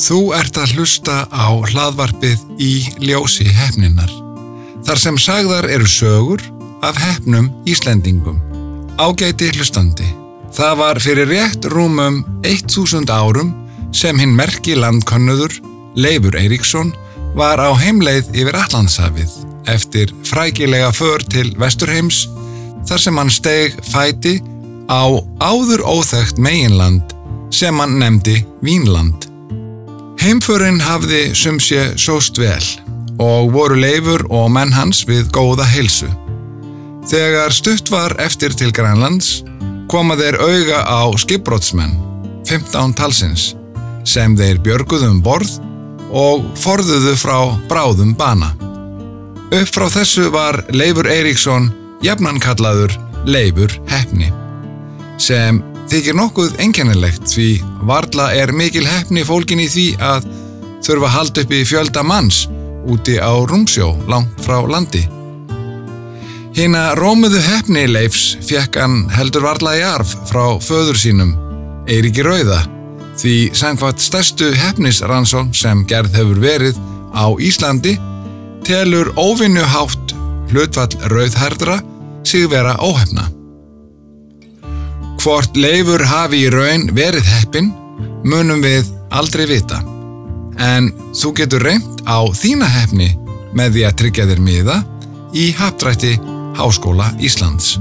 Þú ert að hlusta á hlaðvarpið í ljósi hefninar. Þar sem sagðar eru sögur af hefnum Íslendingum. Ágæti hlustandi. Það var fyrir rétt rúmum 1000 árum sem hinn merki landkonnuður Leifur Eiríksson var á heimleið yfir Allandshafið eftir frækilega för til Vesturheims þar sem hann steg fæti á áður óþægt meginland sem hann nefndi Vínland. Heimförinn hafði sumsje sóst vel og voru leifur og menn hans við góða heilsu. Þegar stutt var eftir til Grænlands koma þeir auga á skipbrótsmenn, 15 talsins, sem þeir björguðum um borð og forðuðu frá bráðum bana. Upp frá þessu var Leifur Eiríksson jafnankallaður Leifur Hefni, sem þykir nokkuð enkennilegt því varla er mikil hefni fólkin í því að þurfa að halda upp í fjölda manns úti á rúmsjó langt frá landi. Hina rómuðu hefni Leifs fekk hann heldur varla í arf frá föður sínum, Eiríki Rauða, því sangvað stærstu hefnisrannsón sem gerð hefur verið á Íslandi telur óvinnuhátt hlutfall rauðhærdra sig vera óhefna. Hvort leifur hafi í raun verið heppin munum við aldrei vita. En þú getur reynd á þína hefni með því að tryggja þér miða í Hapdrætti Háskóla Íslands.